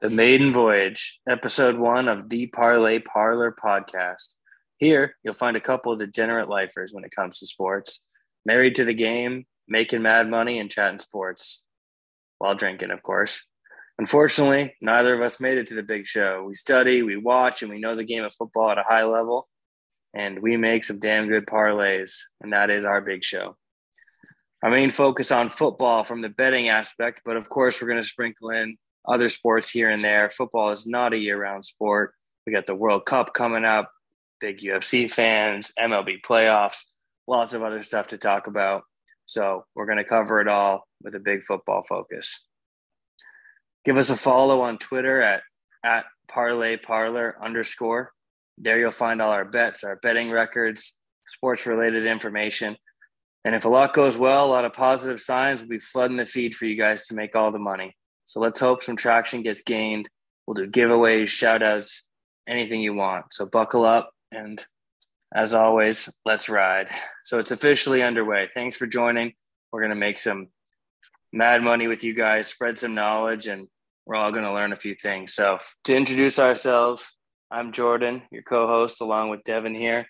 The Maiden Voyage, episode one of the Parlay Parlor podcast. Here, you'll find a couple of degenerate lifers when it comes to sports, married to the game, making mad money, and chatting sports while drinking, of course. Unfortunately, neither of us made it to the big show. We study, we watch, and we know the game of football at a high level, and we make some damn good parlays, and that is our big show. Our main focus on football from the betting aspect, but of course, we're going to sprinkle in other sports here and there. Football is not a year round sport. We got the World Cup coming up, big UFC fans, MLB playoffs, lots of other stuff to talk about. So we're going to cover it all with a big football focus. Give us a follow on Twitter at, at parlay parlor underscore. There you'll find all our bets, our betting records, sports related information. And if a lot goes well, a lot of positive signs, we'll be flooding the feed for you guys to make all the money. So let's hope some traction gets gained. We'll do giveaways, shout outs, anything you want. So buckle up and as always, let's ride. So it's officially underway. Thanks for joining. We're going to make some mad money with you guys, spread some knowledge, and we're all going to learn a few things. So to introduce ourselves, I'm Jordan, your co-host, along with Devin here,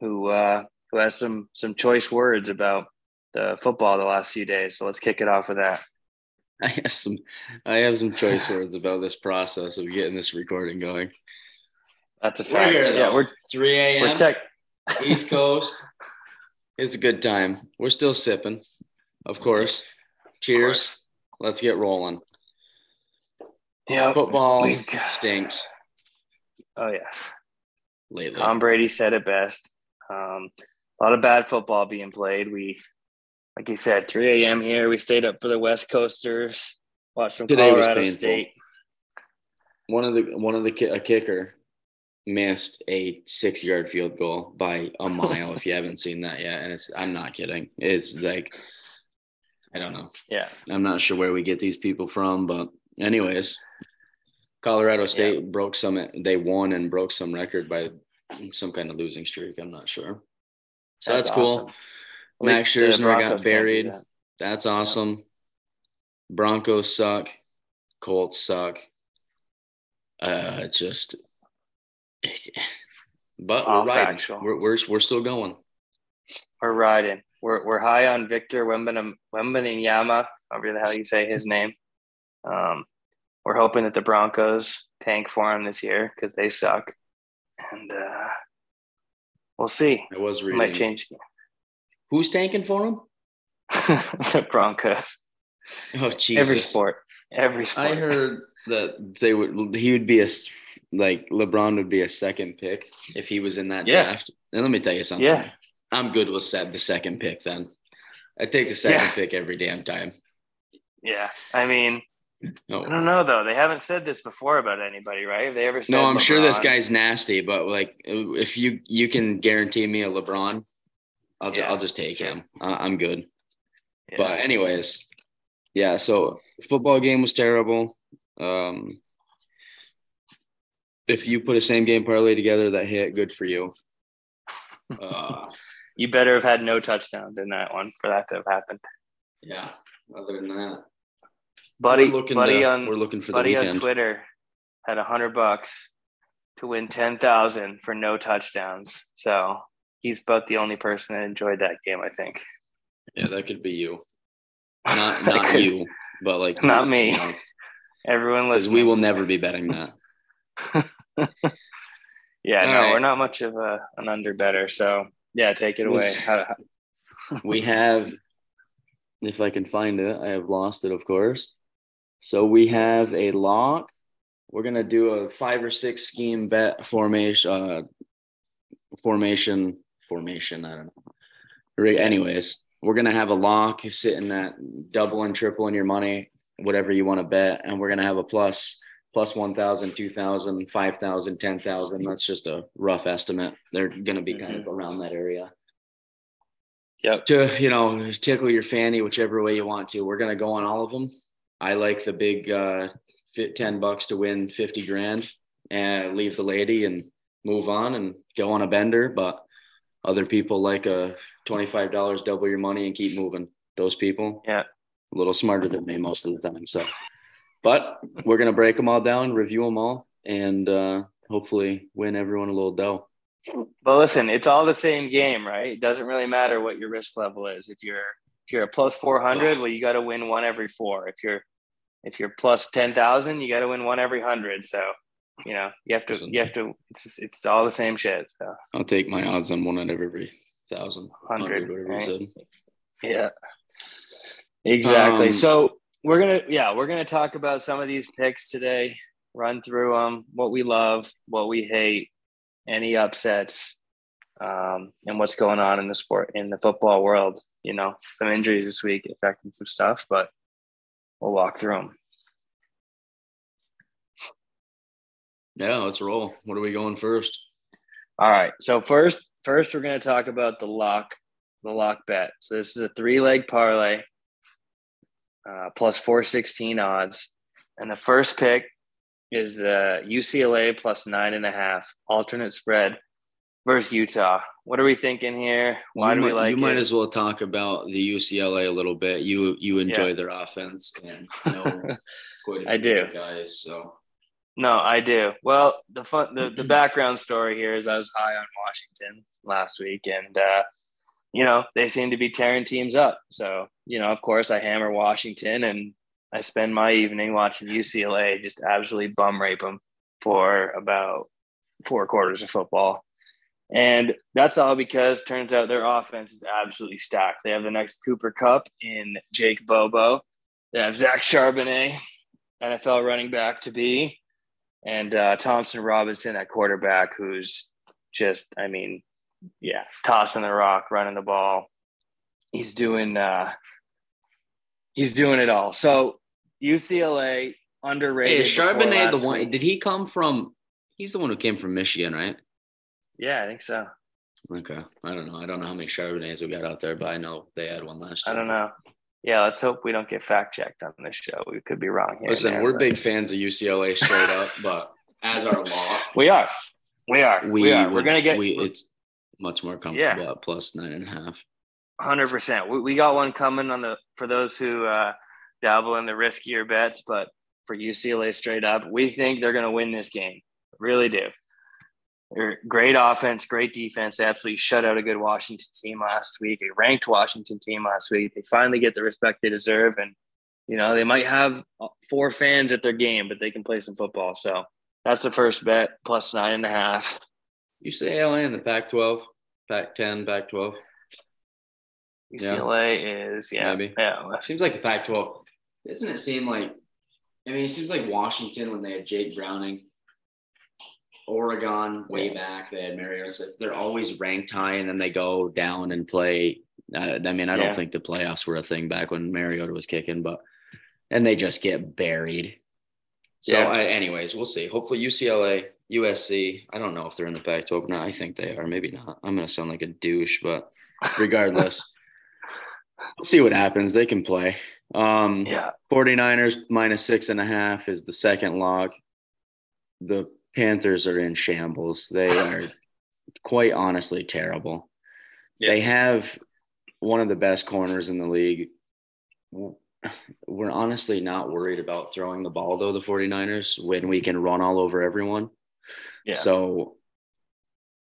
who uh, who has some some choice words about the football the last few days. So let's kick it off with that. I have some I have some choice words about this process of getting this recording going. That's a fact. We're here, yeah, we're 3 a.m. We're tech East Coast. it's a good time. We're still sipping, of course. Cheers. Of course. Let's get rolling. Yeah, football stinks. Oh yeah. Lately, Tom Brady said it best. Um, a lot of bad football being played. We like you said, 3 a.m. here. We stayed up for the West Coasters, watched some Today Colorado State. One of the one of the a kicker missed a six yard field goal by a mile. if you haven't seen that yet, and it's I'm not kidding. It's like I don't know. Yeah, I'm not sure where we get these people from, but anyways, Colorado State yeah. broke some. They won and broke some record by some kind of losing streak. I'm not sure. So that's, that's cool. Awesome. Max Scherzer got buried. That. That's awesome. Yeah. Broncos suck. Colts suck. Uh, just, but we're riding. We're, we're, we're still going. We're riding. We're, we're high on Victor Wembanyama, however the hell you say his name. Um, we're hoping that the Broncos tank for him this year because they suck, and uh, we'll see. I was reading. Might change. Who's tanking for him? the Broncos. Oh, Jesus. Every sport. Every sport. I heard that they would. He would be a like LeBron would be a second pick if he was in that yeah. draft. And let me tell you something. Yeah. I'm good with set the second pick then. I take the second yeah. pick every damn time. Yeah. I mean, oh. I don't know though. They haven't said this before about anybody, right? Have they ever said No, I'm LeBron? sure this guy's nasty, but like if you you can guarantee me a LeBron, I'll, yeah, I'll just take him. Uh, I'm good. Yeah. But anyways, yeah. So football game was terrible. Um, if you put a same game parlay together that hit, good for you. Uh, you better have had no touchdowns in that one for that to have happened. Yeah. Other than that, buddy, buddy to, on we're looking for buddy the on Twitter had a hundred bucks to win ten thousand for no touchdowns. So he's about the only person that enjoyed that game, I think. Yeah, that could be you. Not not could, you, but like not me. You know, Everyone listening. We will never be betting that. yeah, All no, right. we're not much of a an under better. So yeah, take it away. we have, if I can find it, I have lost it, of course. So we have a lock. We're gonna do a five or six scheme bet formation. Uh, formation formation. I don't know. Anyways, we're gonna have a lock sitting that double and triple in your money, whatever you want to bet, and we're gonna have a plus plus 1,000, 2,000, 5,000, 10,000. That's just a rough estimate. They're going to be kind of mm-hmm. around that area. Yep. To, you know, tickle your fanny whichever way you want to. We're going to go on all of them. I like the big uh, 10 bucks to win 50 grand and leave the lady and move on and go on a bender. But other people like a $25 double your money and keep moving. Those people, yeah, a little smarter than me most of the time. So But we're gonna break them all down, review them all, and uh, hopefully win everyone a little dough. But listen, it's all the same game, right? It doesn't really matter what your risk level is. If you're if you're a plus four hundred, well, you got to win one every four. If you're if you're plus ten thousand, you got to win one every hundred. So you know you have to you have to. It's, it's all the same shit. So I'll take my odds on one out of every thousand, Hundred, whatever right? you said. yeah, exactly. Um, so we're gonna yeah we're gonna talk about some of these picks today. Run through them, what we love, what we hate, any upsets, um, and what's going on in the sport in the football world. You know, some injuries this week affecting some stuff, but we'll walk through them. Yeah, let's roll. What are we going first? All right. So first, first we're going to talk about the lock, the lock bet. So this is a three leg parlay, uh, plus four sixteen odds, and the first pick is the UCLA plus nine and a half alternate spread versus Utah. What are we thinking here? Why you do we might, like You it? might as well talk about the UCLA a little bit. You you enjoy their offense and know quite a I do. guys. So No, I do. Well, the fun, the, the background story here is I was high on Washington last week, and uh, you know they seem to be tearing teams up. So you know, of course, I hammer Washington, and I spend my evening watching UCLA just absolutely bum rape them for about four quarters of football. And that's all because turns out their offense is absolutely stacked. They have the next Cooper Kupp in Jake Bobo. They have Zach Charbonnet, NFL running back to be and uh, Thompson Robinson at quarterback, who's just, I mean, yeah, tossing the rock, running the ball. He's doing, uh, he's doing it all. So UCLA hey, underrated. is Charbonnet the one? week. Did he come from? He's the one who came from Michigan, right? Yeah, I think so. Okay, I don't know. I don't know how many Charbonnets we got out there, but I know they had one last I don't know. Yeah, let's hope we don't get fact checked on this show. We could be wrong here. Listen, there, we're but- big fans of UCLA straight up, but as our law, We are. We are. We, we, are. We're gonna get. we, it's much more comfortable at plus nine and a half. Hundred percent. We, we got one coming on the for those who uh, dabble in the riskier bets, but for UCLA straight up, we think they're going to win this game. Really do. They're great offense, great defense. They absolutely shut out a good Washington team last week, a ranked Washington team last week. They finally get the respect they deserve, and you know they might have uh, four fans at their game, but they can play some football. So that's the first bet, plus nine and a half. UCLA in the Pac-12, Pac-10, Pac-12. Yeah. UCLA is yeah, Maybe. yeah. Seems like the Pac-12. Doesn't it seem like? I mean, it seems like Washington when they had Jake Browning, Oregon way back. They had Mariota. They're always ranked high, and then they go down and play. Uh, I mean, I don't think the playoffs were a thing back when Mariota was kicking, but and they just get buried. So, Yeah. I, anyways, we'll see. Hopefully, UCLA, USC. I don't know if they're in the Pac-12 now. I think they are. Maybe not. I'm gonna sound like a douche, but regardless, we'll see what happens. They can play. Um, Yeah. 49ers minus six and a half is the second log. The Panthers are in shambles. They are quite honestly terrible. Yeah. They have one of the best corners in the league. We're honestly not worried about throwing the ball, though, the 49ers, when we can run all over everyone. Yeah. So,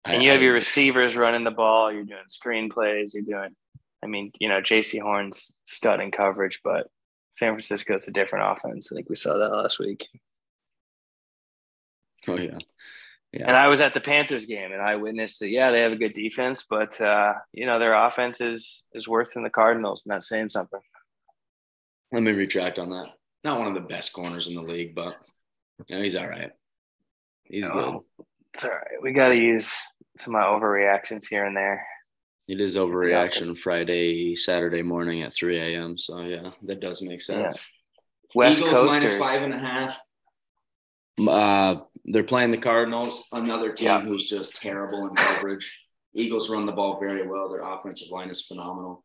And I- you have your receivers running the ball. You're doing screen plays. You're doing, I mean, you know, Jaycee Horn's stud in coverage, but San Francisco's a different offense. I think we saw that last week. Oh, yeah. Yeah. And I was at the Panthers game and I witnessed that, yeah, they have a good defense, but, uh, you know, their offense is, is worse than the Cardinals. not saying something. Let me retract on that. Not one of the best corners in the league, but you know, he's all right. He's Oh, It's all right. We got to use some of my overreactions here and there. good. It is overreaction Friday, Saturday morning at 3 a.m. So yeah, that does make sense. West Eagles Coasters. minus five and a half. Uh, they're playing the Cardinals, another team Yeah. who's just terrible in coverage. Eagles run the ball very well. Their offensive line is phenomenal.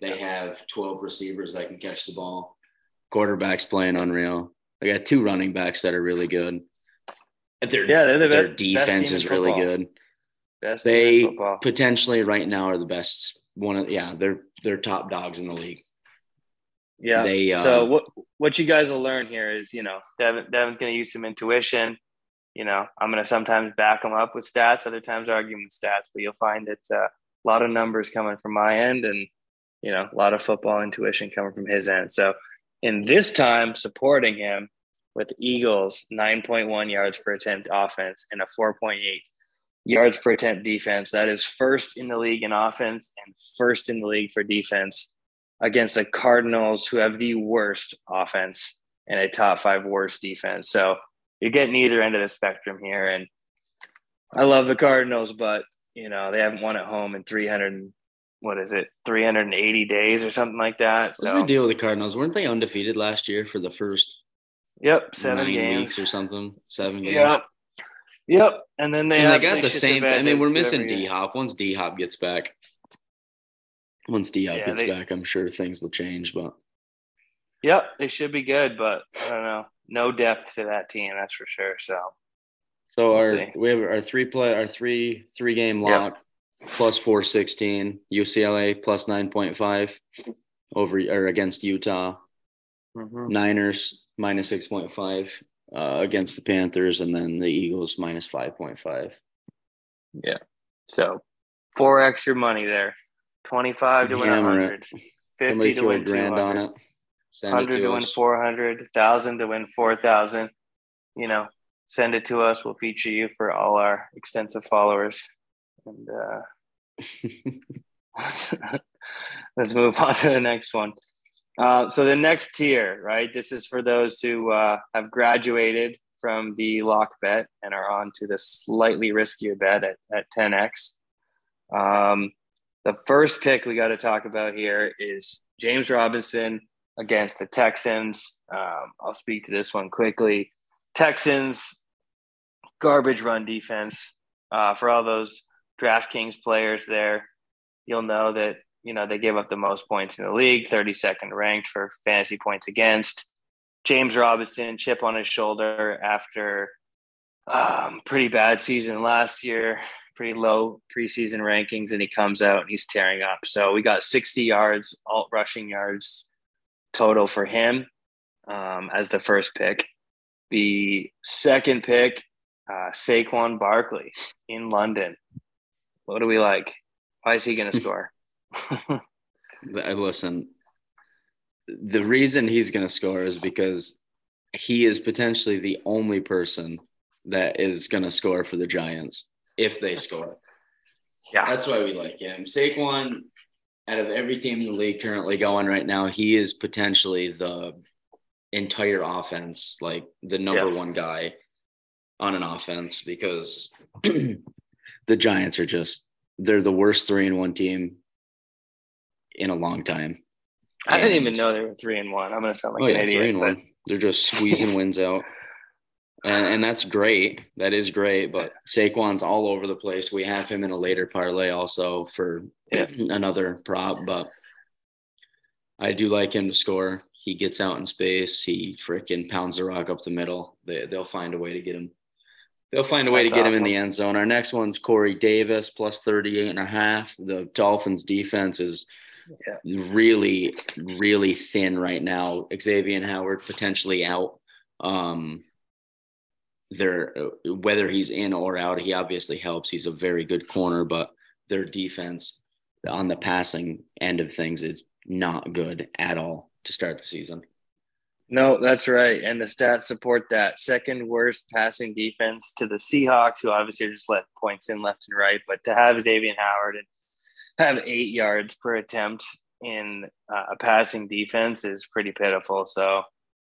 They have 12 receivers that can catch the ball. Quarterback's playing unreal. They got two running backs that are really good. Their, Yeah, they're the their best defense in is really good. Best They potentially right now are the best one of yeah, they're they're top dogs in the league. Yeah. They, uh, so what what you guys will learn here is, you know, Devin, Devin's going to use some intuition. You know, I'm going to sometimes back him up with stats, other times argue with stats, but you'll find it's uh, a lot of numbers coming from my end and, you know, a lot of football intuition coming from his end. So in this time supporting him with Eagles 9.1 yards per attempt offense and a 4.8 yards per attempt defense. That is first in the league in offense and first in the league for defense against the Cardinals, who have the worst offense and a top five worst defense. So you're getting either end of the spectrum here. And I love the Cardinals, but you know they haven't won at home in 300. What is it? 380 days or something like that. So, what's so, the deal with the Cardinals? Weren't they undefeated last year for the first Yep, seven nine games weeks or something? Seven games. Yep. Yep. And then they, and they got the same. bed I mean, we're missing. D Hop. Once D Hop gets back, once D Hop Yeah, gets they- back, I'm sure things will change. But Yep, they should be good, but I don't know. No depth to that team, that's for sure. So so We'll our see. we have our three play our three three game Yep. lock plus four sixteen UCLA plus nine point five over or against Utah Niners minus six point five uh, against the Panthers and then the Eagles minus five point five. Yeah, so four extra money there. 25 to win Hammer it. 100, 50 Somebody to win grand 200, on it. Send it 100 to win us. 400, 1,000 to win 4,000. You know, send it to us. We'll feature you for all our extensive followers. And uh, let's move on to the next one. Uh, so the next tier, right? This is for those who uh, have graduated from the lock bet and are on to the slightly riskier bet at, at 10x. Um, the first pick we got to talk about here is James Robinson against the Texans. Um, I'll speak to this one quickly. Texans, garbage run defense. Uh, for all those DraftKings players there, you'll know that you know they give up the most points in the league, 32nd ranked for fantasy points against. James Robinson, chip on his shoulder after um, pretty bad season last year, pretty low preseason rankings, and he comes out and he's tearing up. So we got 60 yards, alt rushing yards total for him um, as the first pick. The second pick, uh, Saquon Barkley in London. What do we like? Why is he going to score? I listen. The reason he's going to score is because he is potentially the only person that is going to score for the Giants if they score. yeah, That's why we like him. Saquon, out of every team in the league currently going right now, he is potentially the entire offense, like the number Yeah. one guy on an offense because the Giants are just they're the worst three and one team in a long time. I didn't even know they were three and one. I'm going to sound like oh an yeah, idiot. three and but- one. They're just squeezing wins out. And, and that's great. That is great. But Saquon's all over the place. We have him in a later parlay also for another prop, but I do like him to score. He gets out in space. He freaking pounds the rock up the middle. They, they'll find a way to get him. They'll find a way That's to get him in the end zone. Our next one's Corey Davis plus 38 and a half. The Dolphins defense is Yeah. really, really thin right now. Xavier Howard potentially out. Um, they're whether he's in or out, he obviously helps. He's a very good corner, but their defense on the passing end of things is not good at all to start the season. No, that's right. And the stats support that. Second worst passing defense to the Seahawks, who obviously are just let points in left and right. But to have Xavier Howard and have eight yards per attempt in uh, a passing defense is pretty pitiful. So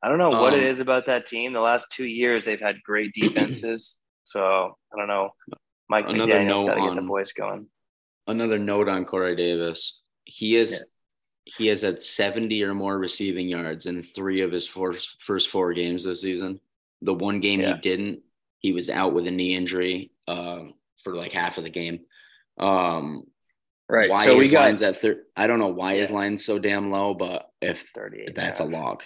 I don't know what it Um, is about that team. The last two years, they've had great defenses. so I don't know. Mike Another McDaniel's got to get the boys going. Another note on Corey Davis. He is Yeah. he has had 70 or more receiving yards in three of his four, first four games this season. The one game Yeah. he didn't, he was out with a knee injury um, for like half of the game. Um, Right. why so we got lines at thir- I don't know why his line's so damn low, but if 38. that's a log.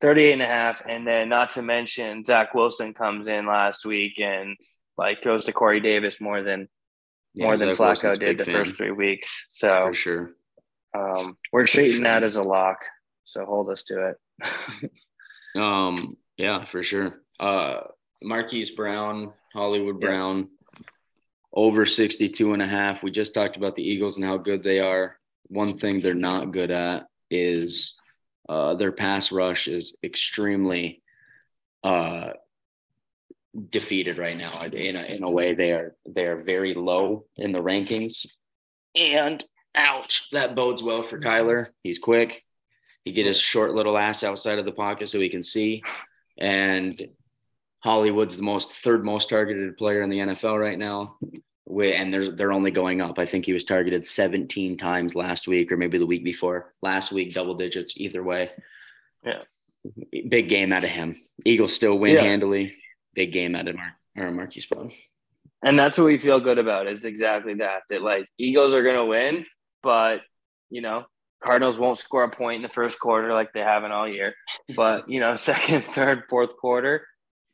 38 and a half. And then not to mention Zach Wilson comes in last week and like throws to Corey Davis more than Yeah, more than Zach Flacco Wilson's did the fan, first three weeks. So for sure. Um, we're treating that as a lock, so hold us to it. um, yeah, for sure. Uh, Marquise Brown, Hollywood yeah. Brown, over 62 and a half. We just talked about the Eagles and how good they are. One thing they're not good at is uh, their pass rush is extremely uh, defeated right now. In a, in a way, they are they are very low in the rankings. And ouch, that bodes well for Kyler. He's quick. He get his short little ass outside of the pocket so he can see. And Hollywood's the most third most targeted player in the NFL right now. And they're they're only going up. I think he was targeted 17 times last week or maybe the week before. Last week, double digits. Either way, yeah, big game out of him. Eagles still win yeah. handily. Big game out of Mar- or Marquise Brown. And that's what we feel good about is exactly that. That like Eagles are gonna win, but you know Cardinals won't score a point in the first quarter like they haven't all year. But you know, second, third, fourth quarter,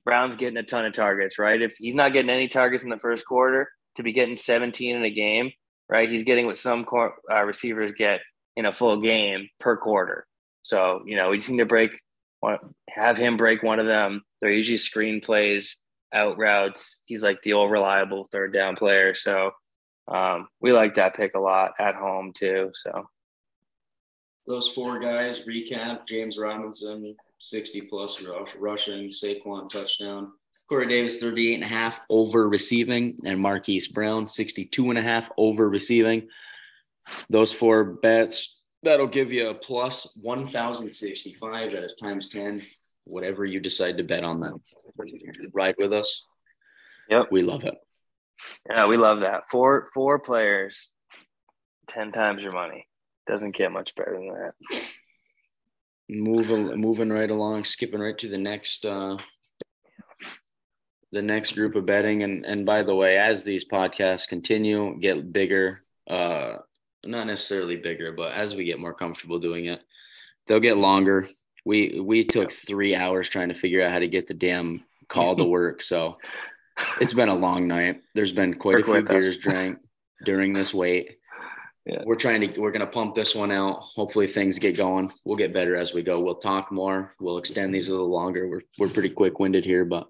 Brown's getting a ton of targets, right? If he's not getting any targets in the first quarter, to be getting 17 in a game, right? He's getting what some uh, receivers get in a full game per quarter. So, you know, we just need to break, have him break one of them. They're usually screen plays, out routes. He's like the old reliable third down player. So, um, we like that pick a lot at home too. So, those four guys recap James Robinson, 60 plus rushing, Saquon touchdown. Corey Davis, 38 and a half over receiving, and Marquise Brown, 62 and a half over receiving. Those four bets, that'll give you a plus 1,065. That is times 10, whatever you decide to bet on them. Ride with us. Yep. We love it. Yeah, we love that. Four four players, 10 times your money. Doesn't get much better than that moving moving right along, skipping right to the next uh, the next group of betting. And and by the way, as these podcasts continue, get bigger, uh, not necessarily bigger, but as we get more comfortable doing it, they'll get longer. We we took three hours trying to figure out how to get the damn call to work. So it's been a long night. There's been quite Work a few beers drank during this wait yeah. we're trying to we're going to pump this one out hopefully things get going we'll get better as we go we'll talk more we'll extend these a little longer we're, we're pretty quick-winded here but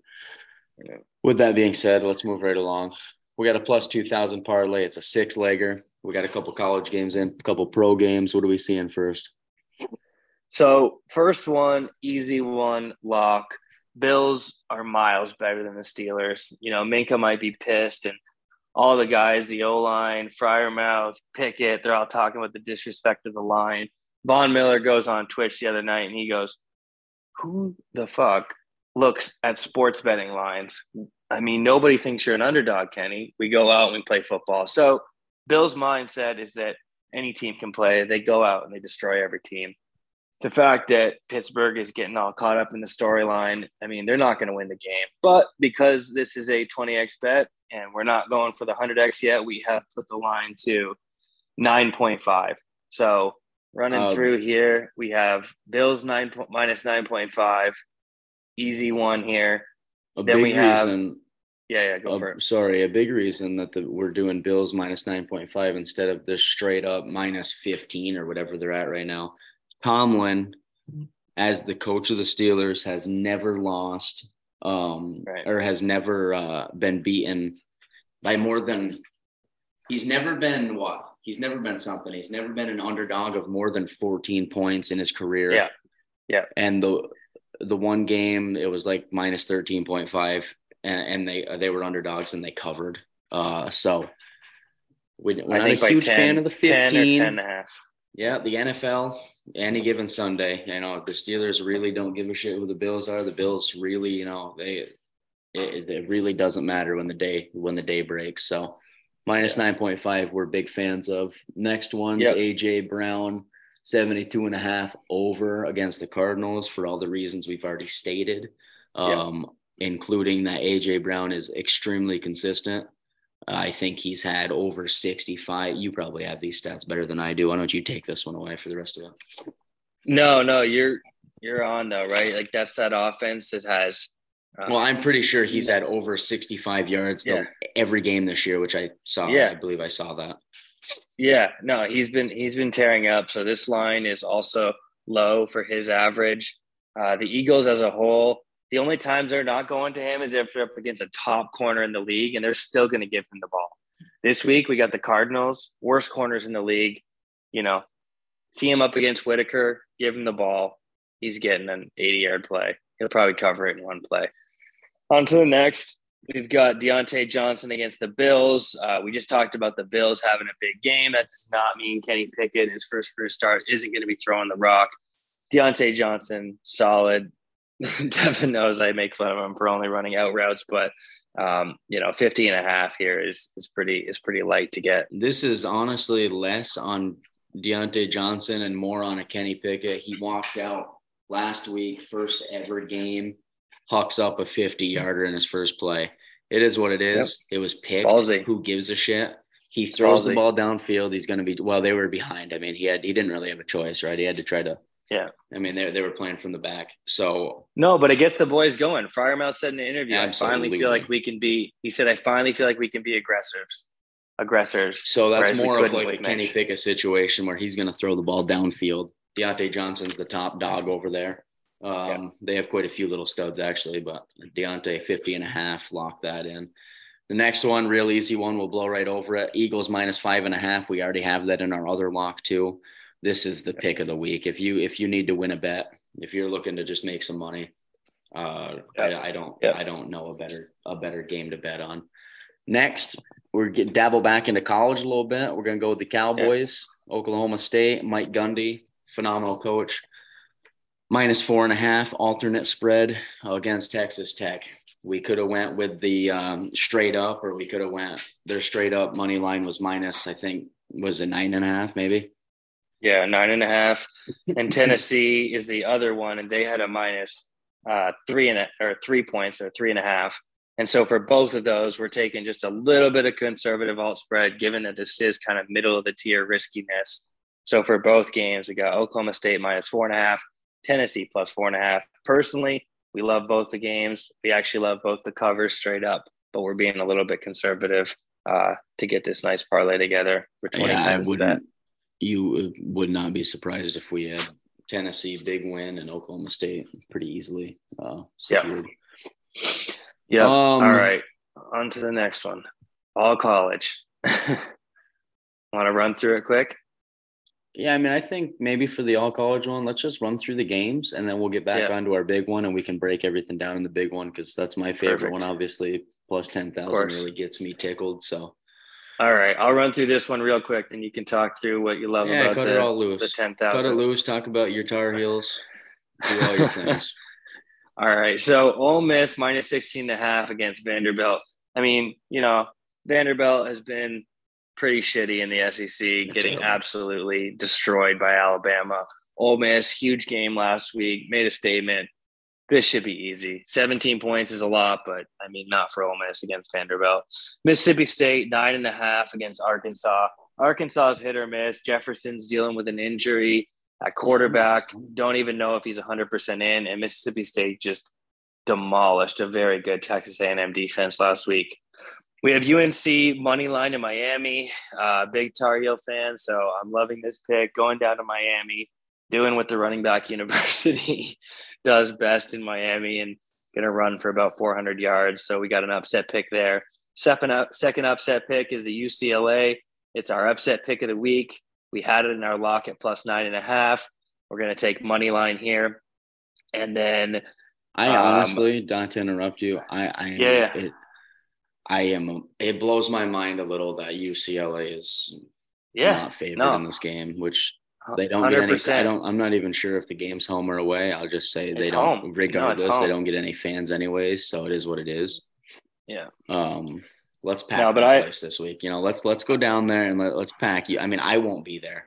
yeah. with that being said let's move right along. We got a plus 2000 parlay. It's a six legger we got a couple college games in a couple pro games. What are we seeing first? So first one easy one lock. Bills are miles better than the steelers. You know minkah might be pissed and all the guys, the O line, Freiermuth, Pickett, they're all talking about the disrespect of the line. Von Miller goes on Twitch the other night and he goes, Who the fuck looks at sports betting lines? I mean, nobody thinks you're an underdog, Kenny. We go out and we play football. So Bill's mindset is that any team can play. They go out and they destroy every team the fact that Pittsburgh is getting all caught up in the storyline, I mean, they're not going to win the game. But because this is a 20x bet and we're not going for the 100x yet, we have put the line to 9.5. So running um, through here, we have Bills 9 minus 9.5, easy one here. then we have. Reason, yeah, yeah, go for it. Sorry, a big reason that the, we're doing Bills minus 9.5 instead of this straight up minus 15 or whatever they're at right now Tomlin, as the coach of the Steelers, has never lost um, right. or has never uh, been beaten by more than he's never been what he's never been something he's never been an underdog of more than 14 points in his career yeah yeah and the the one game it was like minus 13.5 and, and they they were underdogs and they covered uh so we, we're I not a huge 10, fan of the 15 10 or 10 and a half yeah the nfl any given Sunday. You know, the Steelers really don't give a shit who the Bills are. The Bills really, you know, they it, it really doesn't matter when the day when the day breaks. So minus yeah. 9.5 we're big fans of. Next one's yep. AJ Brown 72 and a half over against the Cardinals for all the reasons we've already stated. Um, yep. including that AJ Brown is extremely consistent. I think he's had over 65. You probably have these stats better than I do. Why don't you take this one away for the rest of us? No, no, you're you're on though, right? Like that's that offense that has. Um, well, I'm pretty sure he's had over 65 yards yeah. every game this year, which I saw. Yeah. I believe I saw that. Yeah, no, he's been he's been tearing up. So this line is also low for his average. Uh, the Eagles as a whole, the only times they're not going to him is if they're up against a top corner in the league, and they're still going to give him the ball. This week we got the Cardinals, worst corners in the league. You know, see him up against Whitaker, give him the ball. He's getting an 80 yard play. He'll probably cover it in one play. On to the next. We've got Diontae Johnson against the Bills. Uh, we just talked about the Bills having a big game. That does not mean Kenny Pickett, his first career start, isn't going to be throwing the rock. Diontae Johnson, solid. Devin knows I make fun of him for only running out routes, but um, you know, 50 and a half here is is pretty is pretty light to get. This is honestly less on Diontae Johnson and more on a Kenny Pickett. He walked out last week, first ever game hucks up a 50 yarder in his first play. It is what it is. Yep. It was picked. Who gives a shit? He throws the ball downfield. He's going to be well. They were behind. I mean, he had he didn't really have a choice, right? He had to try to. Yeah. I mean, they they were playing from the back. So no, but it gets the boys going. Freiermuth said in the interview, Absolutely. I finally feel like we can be. He said, I finally feel like we can be aggressors. Aggressors. So that's more of like a pick a situation where he's going to throw the ball downfield. Diontae Johnson's the top dog over there. Um, yeah. They have quite a few little studs actually, but Diontae 50 and a half, lock that in. The next one, real easy one, we'll blow right over it. Eagles minus five and a half. We already have that in our other lock too. This is the pick of the week. If you if you need to win a bet, if you're looking to just make some money, uh, I, I, don't I don't know a better a better game to bet on. Next, we're getting dabble back into college a little bit. We're gonna go with the Cowboys, Oklahoma State, Mike Gundy, phenomenal coach minus four and a half alternate spread against Texas Tech. We could have went with the um, straight up, or we could have went their straight up money line was minus. I think was a nine and a half, maybe. Yeah, nine and a half. And Tennessee is the other one, and they had a minus uh, three and a, or three points or three and a half. And so for both of those, we're taking just a little bit of conservative alt spread, given that this is kind of middle of the tier riskiness. So for both games, we got Oklahoma State minus four and a half, Tennessee plus four and a half. Personally, we love both the games. We actually love both the covers straight up, but we're being a little bit conservative uh, to get this nice parlay together for 20 yeah, times that. You would not be surprised if we had Tennessee big win and Oklahoma State pretty easily uh. Yeah. yeah. Um, All right. On to the next one. All college. Want to run through it quick? Yeah, I mean, I think maybe for the all college one, let's just run through the games and then we'll get back yeah. onto our big one and we can break everything down in the big one because that's my favorite Perfect. one. Obviously, plus 10,000 really gets me tickled. So, all right, I'll run through this one real quick, then you can talk through what you love yeah, about cut the, it all loose. the 10,000. Cut it loose, talk about your Tar Heels, do all your things. all right, so Ole Miss minus 16 and a half against Vanderbilt. I mean, you know, Vanderbilt has been pretty shitty in the SEC, getting absolutely destroyed by Alabama. Ole Miss, huge game last week, made a statement. This should be easy. 17 points is a lot, but I mean, not for Ole Miss against Vanderbilt. Mississippi State, nine and a half against Arkansas. Arkansas is hit or miss. Jefferson's dealing with an injury at quarterback. Don't even know if he's 100% in. And Mississippi State just demolished a very good Texas A&M defense last week. We have UNC money line in Miami. Uh, big Tar Heel fan, so I'm loving this pick. Going down to Miami, doing what the running back university does best in Miami, and going to run for about 400 yards. So we got an upset pick there. Second, up, second upset pick is the UCLA. It's our upset pick of the week. We had it in our lock at plus nine and a half. We're going to take money line here, and then I honestly, um, not to interrupt you, I, I yeah. It, I am. It blows my mind a little that UCLA is yeah, not favored no. in this game, which they don't 100%. get any. I don't. I'm not even sure if the game's home or away. I'll just say it's they don't. Home. Regardless, no, they don't get any fans anyways, so it is what it is. Yeah. Um. Let's pack no, but I, place this week. You know, let's let's go down there and let, let's pack you. I mean, I won't be there,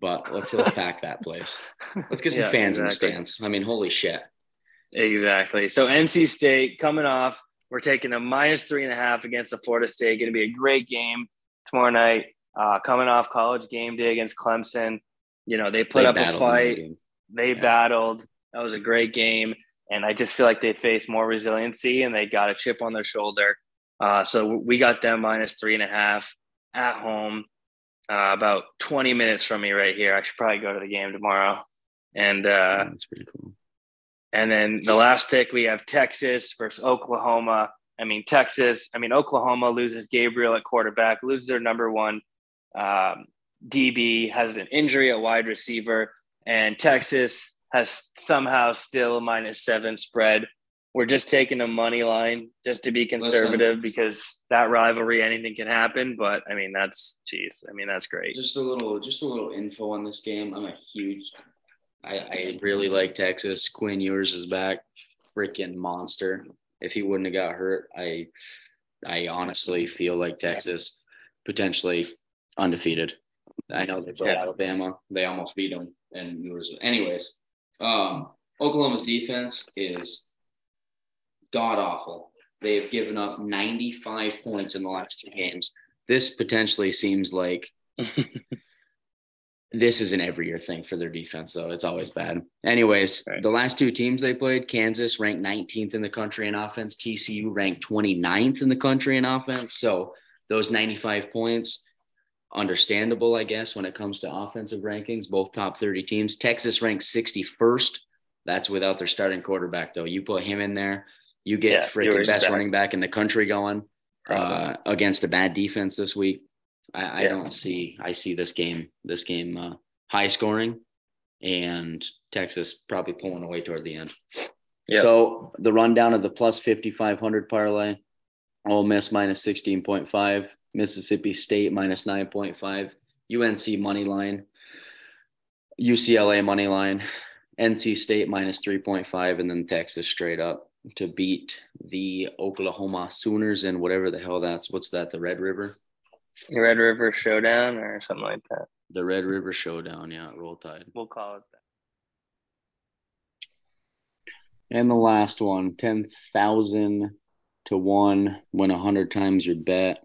but let's let's pack that place. Let's get some yeah, fans exactly. in the stands. I mean, holy shit. Exactly. So NC State coming off we're taking a minus three and a half against the Florida State. Going to be a great game tomorrow night. Uh, coming off college game day against Clemson. You know, they put they up a fight. They yeah. battled. That was a great game. And I just feel like they faced more resiliency and they got a chip on their shoulder. Uh, so we got them minus three and a half at home. uh, about 20 minutes from me right here. I should probably go to the game tomorrow. And uh, that's pretty cool. And then the last pick, we have Texas versus Oklahoma. I mean, Texas, I mean, Oklahoma loses Gabriel at quarterback, loses their number one um, DB, has an injury at wide receiver, and Texas has somehow still a minus seven spread. We're just taking a money line just to be conservative Listen, because that rivalry, anything can happen. But I mean, that's geez, I mean, that's great. Just a little, just a little info on this game. I'm a huge I, I really like Texas. Quinn Ewers is back. Freaking monster. If he wouldn't have got hurt, I I honestly feel like Texas potentially undefeated. I know they played yeah. Alabama. They almost beat them. And Ewers. Anyways, um, Oklahoma's defense is god awful. They have given up 95 points in the last two games. This potentially seems like this is an every year thing for their defense, though. It's always bad. Anyways, right. the last two teams they played, Kansas ranked 19th in the country in offense, TCU ranked 29th in the country in offense. So those 95 points, understandable, I guess, when it comes to offensive rankings, both top 30 teams. Texas ranked 61st. That's without their starting quarterback, though. You put him in there, you get yeah, freaking best running back in the country going uh, against a bad defense this week. I, I don't see I see this game this game uh, high scoring and Texas probably pulling away toward the end. Yep. So the rundown of the plus 5500 parlay, Ole Miss minus 16.5, Mississippi State minus 9.5, UNC money line, UCLA money line, NC State minus 3.5, and then Texas straight up to beat the Oklahoma Sooners and whatever the hell that's what's that the Red River Red River Showdown or something like that. The Red River Showdown, yeah, Roll Tide. We'll call it that. And the last one, 10,000 to 1, win 100 times your bet.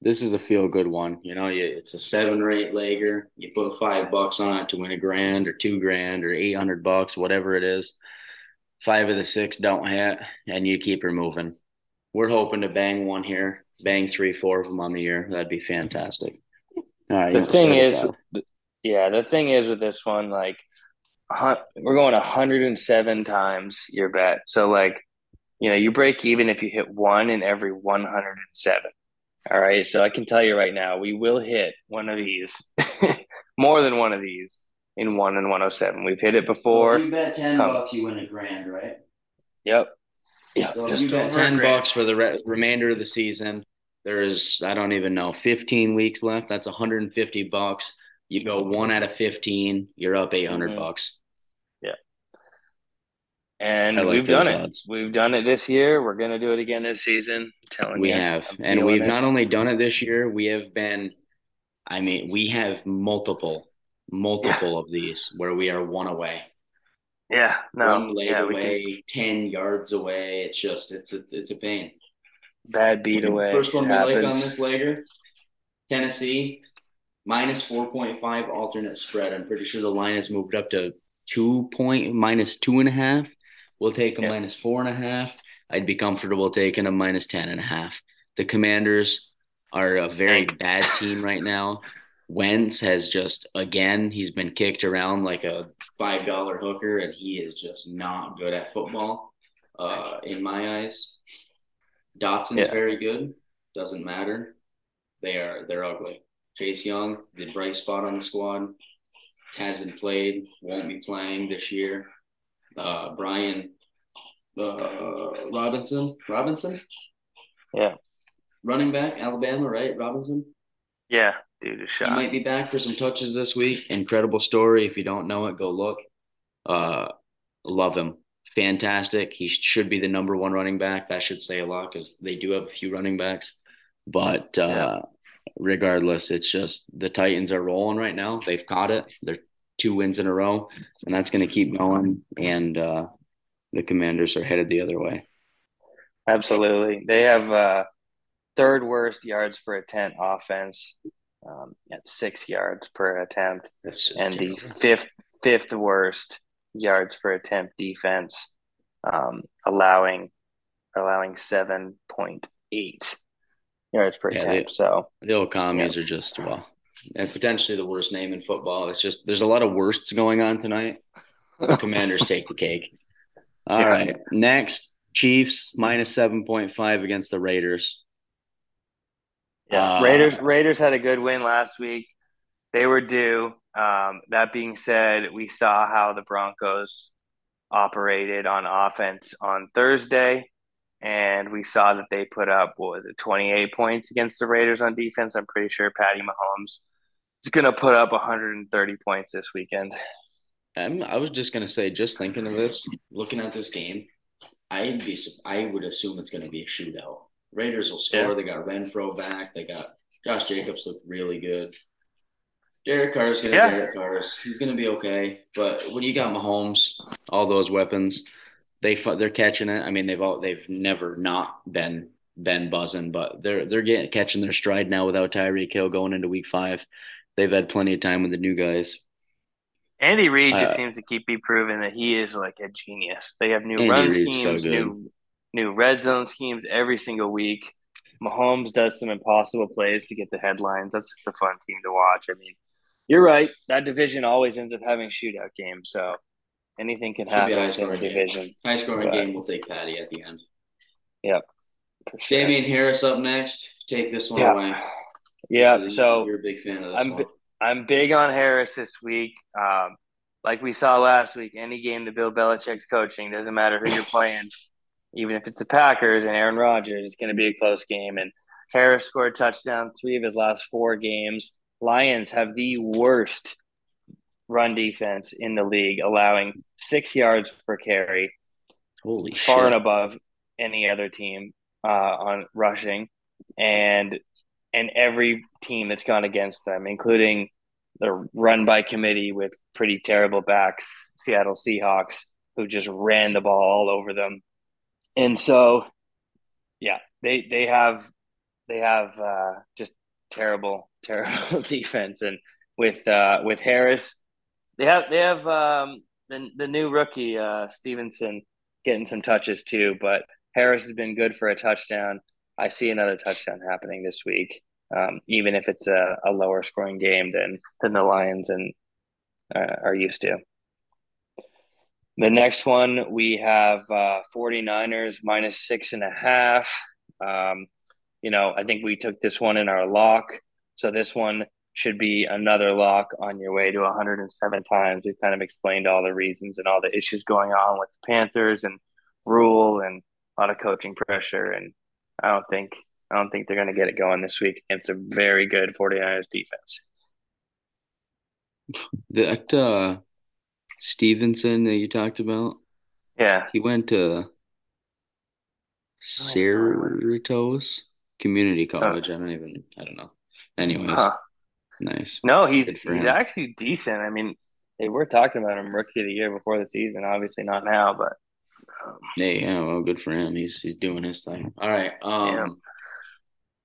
This is a feel good one. You know, it's a seven or eight legger. You put five bucks on it to win a grand or two grand or 800 bucks, whatever it is. Five of the six don't hit, and you keep her moving. We're hoping to bang one here bang three, four of them on the year. That'd be fantastic. All right. The thing is, yeah, the thing is with this one, like, we're going 107 times your bet. So, like, you know, you break even if you hit one in every 107. All right. So I can tell you right now, we will hit one of these, more than one of these in one and 107. We've hit it before. you bet 10 Come. bucks, you win a grand, right? Yep. Yeah, so just ten bucks for the re- remainder of the season. There's I don't even know 15 weeks left. That's 150 bucks. You go one out of 15, you're up 800 mm-hmm. bucks. Yeah, and like we've done odds. it. We've done it this year. We're gonna do it again this season. I'm telling we you, We have, and we've it. not only done it this year. We have been. I mean, we have multiple, multiple of these where we are one away. Yeah, no, one leg yeah, away, ten yards away. It's just it's a it's a pain. Bad beat away. First one we like on this legger, Tennessee minus four point five alternate spread. I'm pretty sure the line has moved up to two point minus two and a half. We'll take a yeah. minus four and a half. I'd be comfortable taking a minus ten and a half. The Commanders are a very bad team right now. Wentz has just again he's been kicked around like a five dollar hooker, and he is just not good at football. Uh, in my eyes, Dotson's yeah. very good. Doesn't matter. They are they're ugly. Chase Young, the bright spot on the squad, hasn't played, won't be playing this year. Uh, Brian uh, Robinson, Robinson, yeah, running back, Alabama, right? Robinson. Yeah, dude a shot. He might be back for some touches this week. Incredible story. If you don't know it, go look. Uh, love him. Fantastic. He should be the number one running back. That should say a lot because they do have a few running backs. But uh, yeah. regardless, it's just the Titans are rolling right now. They've caught it. They're two wins in a row, and that's going to keep going. And uh, the Commanders are headed the other way. Absolutely. They have uh, third worst yards per attempt offense um, at six yards per attempt, and terrible. the fifth fifth worst yards per attempt defense, um, allowing allowing seven point eight yards per yeah, attempt. They, so the old commies yeah. are just well, and potentially the worst name in football. It's just there's a lot of worsts going on tonight. The commanders take the cake. All Yeah. right, Next, Chiefs minus 7.5 against the Raiders. Yeah, Uh, Raiders Raiders had a good win last week. They were due. Um, that being said, we saw how the Broncos operated on offense on Thursday, and we saw that they put up what was it, twenty eight points against the Raiders on defense. I'm pretty sure Patty Mahomes is going to put up 130 points this weekend. I'm, I was just gonna say, just thinking of this, looking at this game, I'd be I would assume it's gonna be a shootout. Raiders will score. Yeah. They got Renfrow back. They got Josh Jacobs look really good. Derek Carr's gonna Yeah. Derek Carr's. He's gonna be okay. But when you got Mahomes, all those weapons, they they're catching it. I mean, they've all they've never not been been buzzing, but they're they're getting catching their stride now without Tyreek Hill going into Week Five. They've had plenty of time with the new guys. Andy Reid just Uh, seems to keep be proving that he is like a genius. They have new Andy run so schemes, good. new new red zone schemes every single week. Mahomes does some impossible plays to get the headlines. That's just a fun team to watch. I mean, you're right. That division always ends up having shootout games, so anything can Should happen high within the scoring game. division High scoring game will take Patty at the end. for sure. Damien Harris up next. Take this one Yeah. away. Yeah, You're- so you're a big fan of this I'm one. I'm big on Harris this week. Um, like we saw last week, any game that Bill Belichick's coaching doesn't matter who you're playing, even if it's the Packers and Aaron Rodgers, it's going to be a close game. And Harris scored a touchdown three of his last four games. Lions have the worst run defense in the league, allowing six yards per carry, Holy far shit! and above any other team uh, on rushing, and and every team that's gone against them, including the run by committee with pretty terrible backs, Seattle Seahawks, who just ran the ball all over them, and so yeah, they they have they have uh, just terrible terrible defense, and with uh, with Harris, they have they have um, the the new rookie uh, Stevenson getting some touches too, but Harris has been good for a touchdown. I see another touchdown happening this week, um, even if it's a, a lower scoring game than than the Lions and uh, are used to. The next one we have uh, 49ers minus six and a half. Um, you know, I think we took this one in our lock, so this one should be another lock on your way to 107 times. We've kind of explained all the reasons and all the issues going on with the Panthers and Rhule and a lot of coaching pressure. And I don't think I don't think they're going to get it going this week against a very good 49ers defense. That uh, Stevenson that you talked about, Yeah, he went to Cerritos Community College. I don't even. I don't know. Anyways, Huh. nice. no, he's he's actually decent. I mean, they were talking about him rookie of the year before the season. Obviously not now, but um, Hey, yeah, well, good for him. He's he's doing his thing. All right. Um,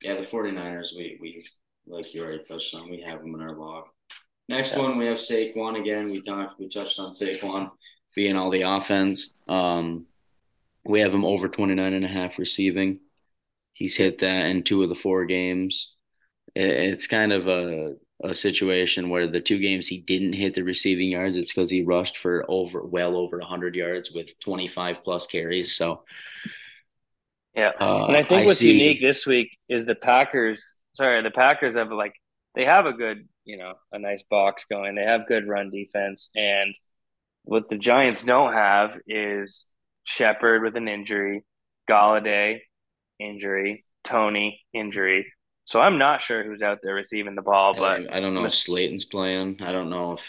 yeah, the 49ers, we we like you already touched on. We have them in our log. Next Yeah. one, we have Saquon again. We talked, we touched on Saquon being all the offense. Um, we have him over 29 and a half receiving. He's hit that in two of the four games. It's kind of a a situation where the two games he didn't hit the receiving yards, it's because he rushed for over well over 100 yards with 25 plus carries. So, yeah. uh, And I think what's see- unique this week is the Packers. Sorry, the Packers have like they have a good, you know, a nice box going. They have good run defense, and what the Giants don't have is Shepard with an injury, Golladay injury, Toney injury. So I'm not sure who's out there receiving the ball, but don't, I don't know if Slayton's playing. I don't know if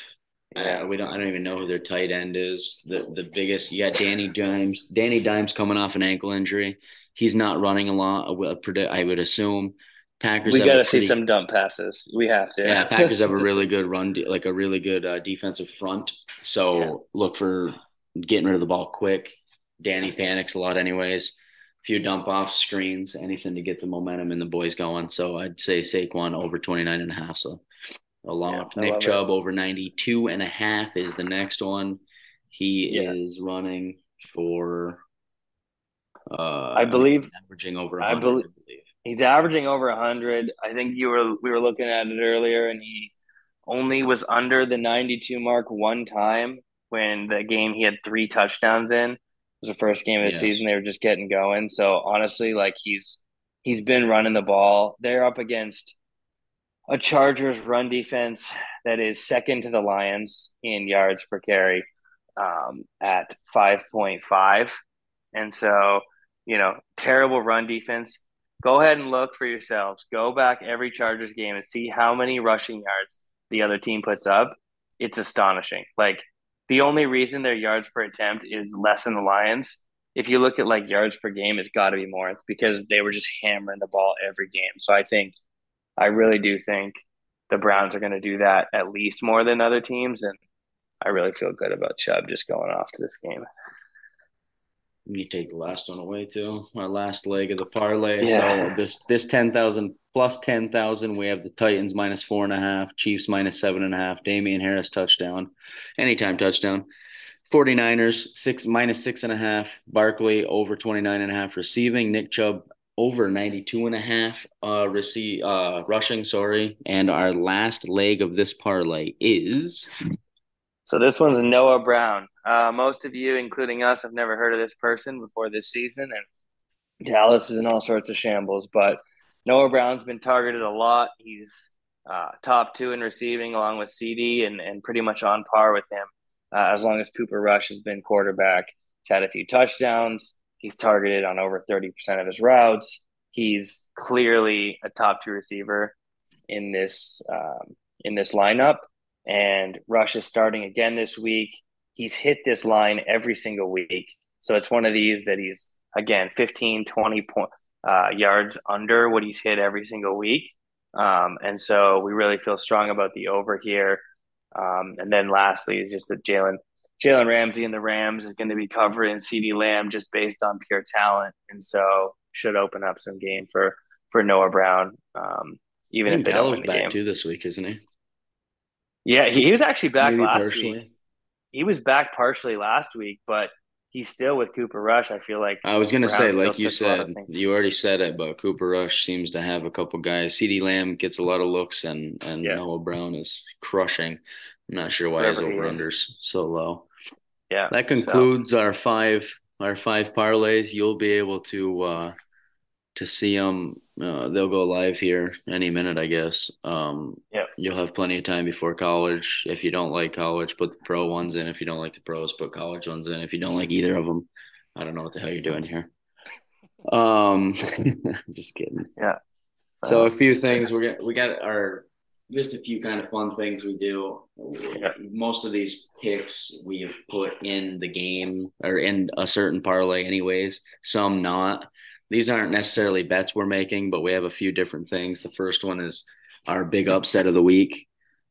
Yeah. uh, we don't. I don't even know who their tight end is. The the biggest. You got Danny Dimes. Danny Dimes coming off an ankle injury. He's not running a lot. I would predict- I would assume. Packers. we got to see some dump passes. We have to. Yeah, Packers have a really good run, de- like a really good uh, defensive front. So Yeah. look for getting rid of the ball quick. Danny panics a lot, anyways. A few dump off screens, anything to get the momentum and the boys going. So I'd say Saquon over 29 and a half. So along Yeah, with Nick love it. Chubb over 92 and a half is the next one. He Yeah. is running for uh I believe averaging over I 100, I believe. He's averaging over hundred. I think you were we were looking at it earlier, and he only was under the ninety-two mark one time when the game he had three touchdowns in. It was the first game of the season. They were just getting going. So honestly, like he's he's been running the ball. They're up against a Chargers run defense that is second to the Lions in yards per carry um, at 5.5. And so, you know, terrible run defense. Go ahead and look for yourselves. Go back every Chargers game and see how many rushing yards the other team puts up. It's astonishing. Like the only reason their yards per attempt is less than the Lions. If you look at like yards per game, it's got to be more. It's because they were just hammering the ball every game. So I think – I really do think the Browns are going to do that at least more than other teams, and I really feel good about Chubb just going off to this game. You take the last one away too. Our last leg of the parlay. Yeah. So this this ten thousand plus ten thousand. We have the Titans minus four and a half, Chiefs minus seven and a half, Damien Harris touchdown, anytime touchdown. 49ers six minus six and a half, Barkley over 29 and a half receiving, Nick Chubb over 92 and a half uh receive uh rushing sorry and our last leg of this parlay is so this one's noah brown uh most of you including us have never heard of this person before this season and dallas is in all sorts of shambles but noah brown's been targeted a lot he's uh top two in receiving along with cd and and pretty much on par with him uh, as long as cooper rush has been quarterback he's had a few touchdowns He's targeted on over 30% of his routes. He's clearly a top two receiver in this um, in this lineup. And Rush is starting again this week. He's hit this line every single week. So it's one of these that he's, again, 15, 20 point, uh, yards under what he's hit every single week. Um, and so we really feel strong about the over here. Um, and then lastly is just that Jalen Jalen Ramsey and the Rams is going to be covering CeeDee Lamb just based on pure talent, and so should open up some game for for Noah Brown. Um, even if they don't win the back game. too this week, isn't he? Yeah, he was actually back Maybe last partially. week. He was back partially last week, but he's still with Cooper Rush. I feel like I was gonna say, like you said, you already said it, but Cooper Rush seems to have a couple guys. CeeDee Lamb gets a lot of looks, and and yeah. Noah Brown is crushing. I'm not sure why Whatever his over unders so low yeah. That concludes so. our five our five parlays. You'll be able to uh, to see them. Uh, they'll go live here any minute, I guess. Um, yeah. You'll have plenty of time before college. If you don't like college, put the pro ones in. If you don't like the pros, put college ones in. If you don't like either of them, I don't know what the hell you're doing here. Um, just kidding. Yeah. So a few things we're gonna we got our just a few kind of fun things we do. Most of these picks we have put in the game or in a certain parlay, anyways. Some not. These aren't necessarily bets we're making, but we have a few different things. The first one is our big upset of the week.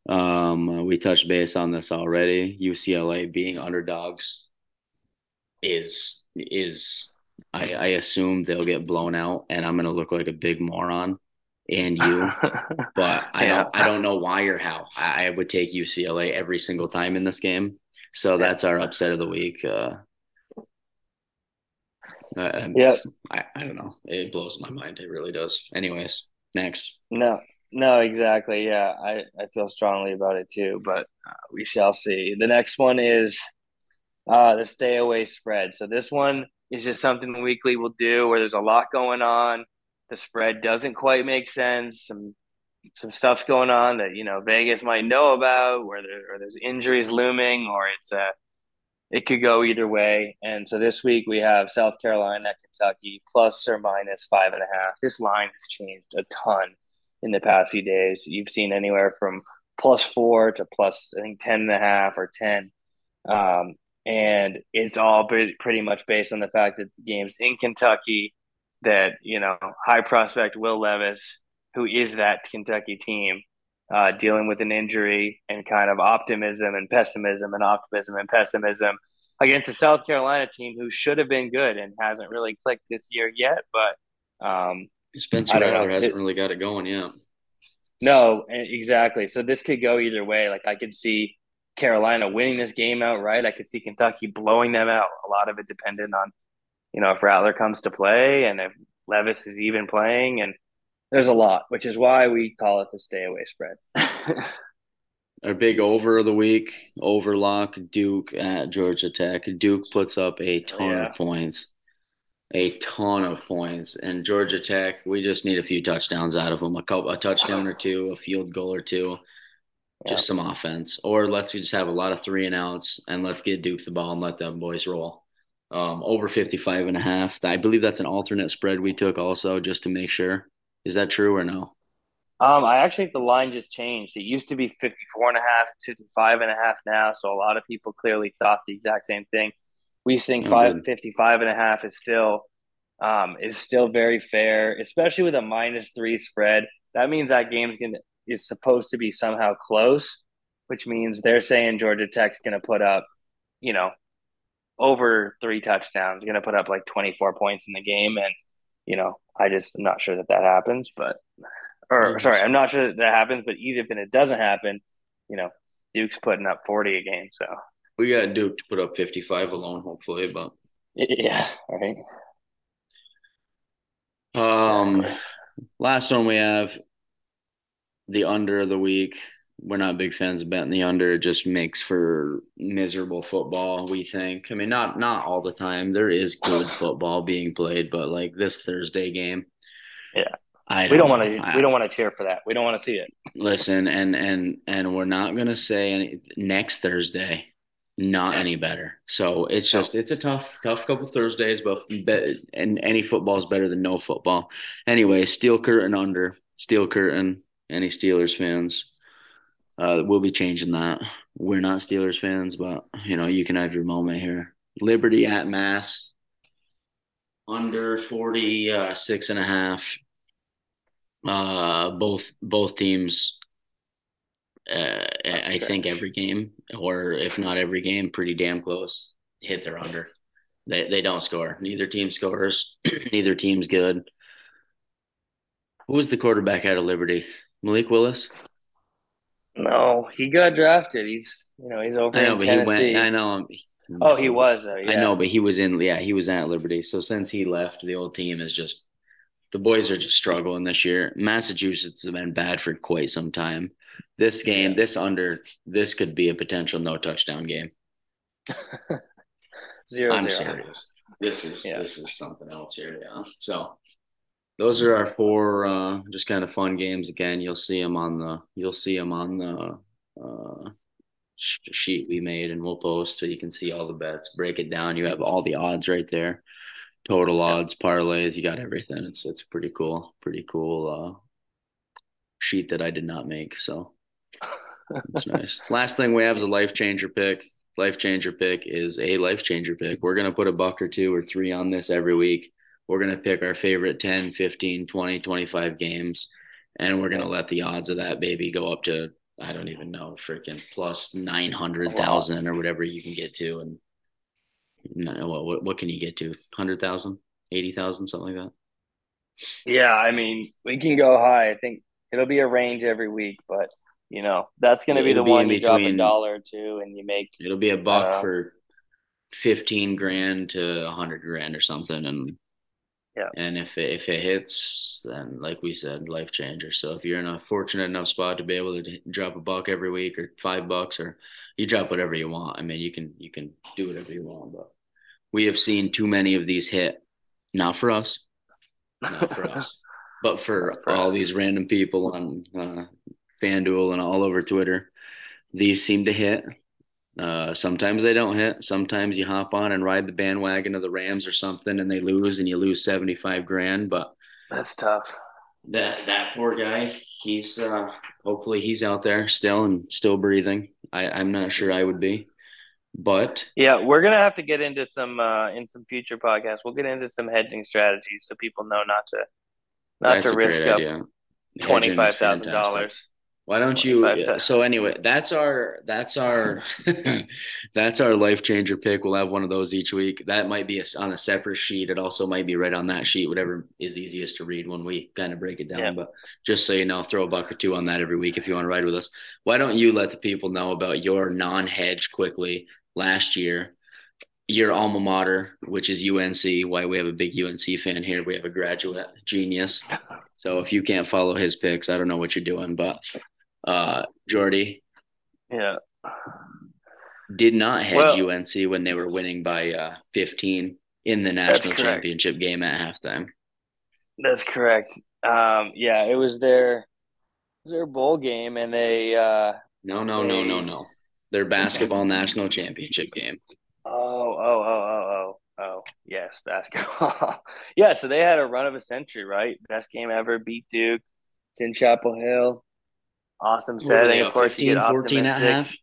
Um, we touched base on this already. UCLA being underdogs is is I, I assume they'll get blown out, and I'm gonna look like a big moron and you, but I yeah. don't I don't know why or how. I, I, would take UCLA every single time in this game. So that's our upset of the week. Uh, yeah, I, I don't know. It blows my mind. It really does. Anyways, next. No, no, exactly. Yeah, I, I feel strongly about it too, but uh, we shall see. The next one is uh, the stay away spread. So this one is just something weekly we'll do where there's a lot going on the spread doesn't quite make sense. Some some stuff's going on that you know Vegas might know about, where there or there's injuries looming, or it's a it could go either way. And so this week we have South Carolina, Kentucky, plus or minus five and a half. This line has changed a ton in the past few days. You've seen anywhere from plus four to plus I think ten and a half or ten. Um, and it's all pretty much based on the fact that the game's in Kentucky that you know high prospect Will Levis, who is that Kentucky team, uh, dealing with an injury and kind of optimism and pessimism and optimism and pessimism against a South Carolina team who should have been good and hasn't really clicked this year yet. But um, Spencer Rattler hasn't it, really got it going yet. No, exactly. So this could go either way. Like I could see Carolina winning this game outright. I could see Kentucky blowing them out. A lot of it dependent on you know, if Rattler comes to play and if Levis is even playing, and there's a lot, which is why we call it the stay away spread. Our big over of the week, overlock Duke at Georgia Tech. Duke puts up a ton yeah. of points, a ton of points, and Georgia Tech. We just need a few touchdowns out of them, a couple, a touchdown or two, a field goal or two, just some offense. Or let's just have a lot of three and outs, and let's get Duke the ball and let them boys roll. Um, over 55 and a half. I believe that's an alternate spread we took also just to make sure. Is that true or no? Um, I actually think the line just changed. It used to be 54 and a half, 55 and a half now. So a lot of people clearly thought the exact same thing. We think oh, five, 55 and a half is still um, is still very fair, especially with a minus three spread. That means that game's gonna is supposed to be somehow close, which means they're saying Georgia Tech's gonna put up, you know, over three touchdowns, gonna put up like 24 points in the game. And, you know, I just am not sure that that happens, but or sorry, I'm not sure that, that happens, but even if it doesn't happen, you know, Duke's putting up 40 a game. So we got Duke to put up 55 alone, hopefully, but yeah, right. Um, last one we have the under of the week. We're not big fans of betting the under. It just makes for miserable football. We think. I mean, not not all the time. There is good football being played, but like this Thursday game, yeah, I don't, we don't want to. We don't want to cheer for that. We don't want to see it. Listen, and and and we're not gonna say any, next Thursday, not any better. So it's just it's a tough, tough couple Thursdays, but and any football is better than no football. Anyway, steel curtain under steel curtain. Any Steelers fans? Uh, we'll be changing that. We're not Steelers fans, but you know you can have your moment here. Liberty at Mass under 46 and a half uh, both both teams. Uh, I think every game, or if not every game, pretty damn close. Hit their under. They they don't score. Neither team scores. Neither team's good. Who was the quarterback out of Liberty? Malik Willis. No, he got drafted. He's you know he's over I know, in Tennessee. Went, I know. Oh, he was. Though, yeah. I know, but he was in. Yeah, he was at Liberty. So since he left, the old team is just the boys are just struggling this year. Massachusetts has been bad for quite some time. This game, this under, this could be a potential no touchdown game. zero I'm zero. serious. This is yeah. this is something else here. Yeah. So those are our four uh, just kind of fun games. Again, you'll see them on the you'll see them on the uh, sheet we made, and we'll post so you can see all the bets. Break it down. You have all the odds right there total odds, parlays, you got everything. It's it's pretty cool, pretty cool uh, sheet that I did not make. So it's nice. Last thing we have is a life changer pick. Life changer pick is a life changer pick. We're gonna put a buck or two or three on this every week. We're gonna pick our favorite 10, 15, 20, 25 games, and we're gonna let the odds of that baby go up to I don't even know, freaking plus nine hundred thousand or whatever you can get to, and no, what, what can you get to? 100,000, 80,000, something like that? Yeah, I mean, we can go high. I think it'll be a range every week, but you know, that's going to be the be one you drop a dollar or two and you make. It'll be a buck uh, for 15 grand to 100 grand or something. And yeah. And if it, if it hits, then like we said, life changer. So if you're in a fortunate enough spot to be able to drop a buck every week or five bucks or you drop whatever you want. I mean, you can you can do whatever you want, but we have seen too many of these hit. Not for us, not for us, but for, for all us. these random people on uh, FanDuel and all over Twitter. These seem to hit. Uh, sometimes they don't hit. Sometimes you hop on and ride the bandwagon of the Rams or something, and they lose, and you lose seventy five grand. But that's tough. That that poor guy. He's uh, hopefully he's out there still and still breathing. I, I'm not sure I would be. But yeah, we're gonna have to get into some uh, in some future podcasts. We'll get into some hedging strategies so people know not to not to risk up twenty five thousand dollars. Why don't you? Uh, so anyway, that's our that's our that's our life changer pick. We'll have one of those each week. That might be a, on a separate sheet. It also might be right on that sheet, whatever is easiest to read when we kind of break it down. Yeah. But just so you know, throw a buck or two on that every week if you want to ride with us. Why don't you let the people know about your non-hedge quickly last year? your alma mater, which is UNC. Why we have a big UNC fan here. We have a graduate genius. So if you can't follow his picks, I don't know what you're doing. But uh, Jordy, yeah, did not hedge well, UNC when they were winning by uh, 15 in the national championship game at halftime. That's correct. Um, yeah, it was their it was their bowl game, and they. Uh, no, no, they, no, no, no. Their basketball national championship game. Oh, oh, oh, oh, oh, oh. Yes, basketball. yeah, so they had a run of a century, right? Best game ever. Beat Duke. It's in Chapel Hill. Awesome setting. Of course, 15, you get 14 optimistic. At half?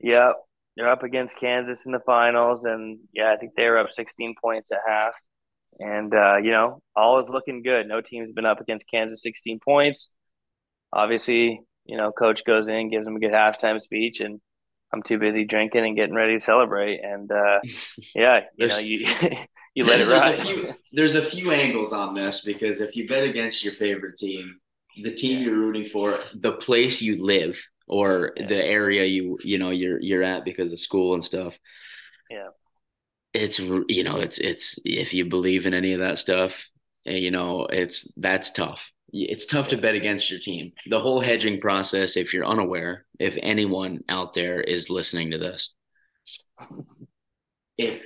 Yep. They're up against Kansas in the finals, and yeah, I think they were up 16 points at half. And uh, you know, all is looking good. No team's been up against Kansas 16 points. Obviously, you know, coach goes in, gives them a good halftime speech, and I'm too busy drinking and getting ready to celebrate. And uh, yeah, you know, you you let it ride. A, few, there's a few angles on this because if you bet against your favorite team, the team yeah. you're rooting for, the place you live, or yeah. the area you you know you're you're at because of school and stuff. Yeah it's you know it's it's if you believe in any of that stuff eh, you know it's that's tough it's tough to bet against your team the whole hedging process if you're unaware if anyone out there is listening to this if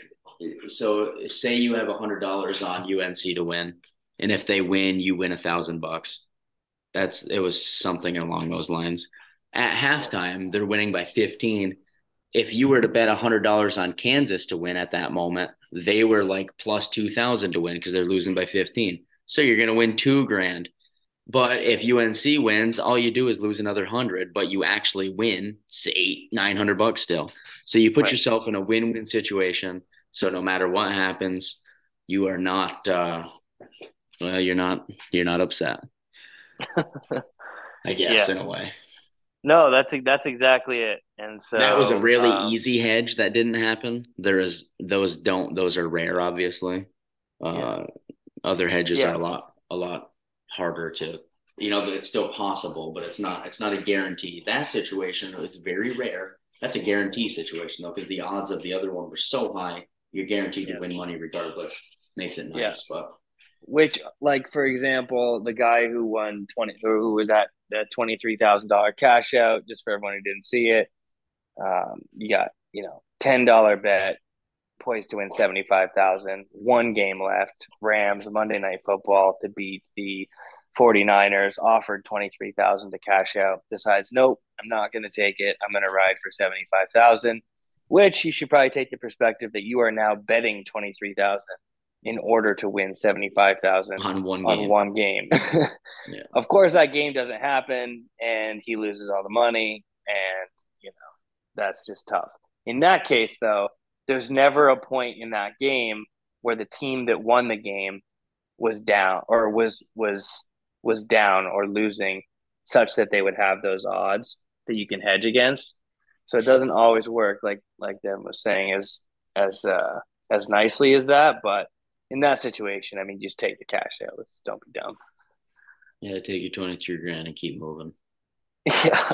so say you have a hundred dollars on unc to win and if they win you win a thousand bucks that's it was something along those lines at halftime they're winning by 15 if you were to bet $100 on Kansas to win at that moment, they were like plus 2000 to win because they're losing by 15. So you're going to win two grand. But if UNC wins, all you do is lose another hundred, but you actually win eight, nine hundred bucks still. So you put right. yourself in a win-win situation. So no matter what happens, you are not. Uh, well, you're not. You're not upset. I guess yeah. in a way. No, that's that's exactly it. And so that was a really um, easy hedge that didn't happen. There is those don't those are rare, obviously. Uh, yeah. Other hedges yeah. are a lot a lot harder to you know it's still possible, but it's not it's not a guarantee. That situation is very rare. That's a guarantee situation though, because the odds of the other one were so high, you're guaranteed yeah. to win money regardless. Makes it nice, but which like for example the guy who won 20 who was at the $23,000 cash out just for everyone who didn't see it um, you got you know $10 bet poised to win 75,000 one game left Rams Monday night football to beat the 49ers offered 23,000 to cash out decides nope I'm not going to take it I'm going to ride for 75,000 which you should probably take the perspective that you are now betting 23,000 in order to win 75,000 on one on game. one game. yeah. Of course that game doesn't happen and he loses all the money and you know that's just tough. In that case though, there's never a point in that game where the team that won the game was down or was was was down or losing such that they would have those odds that you can hedge against. So it doesn't always work like like Devin was saying as as uh as nicely as that, but in that situation, I mean, just take the cash out. Let's don't be dumb. Yeah, take your twenty three grand and keep moving. Yeah.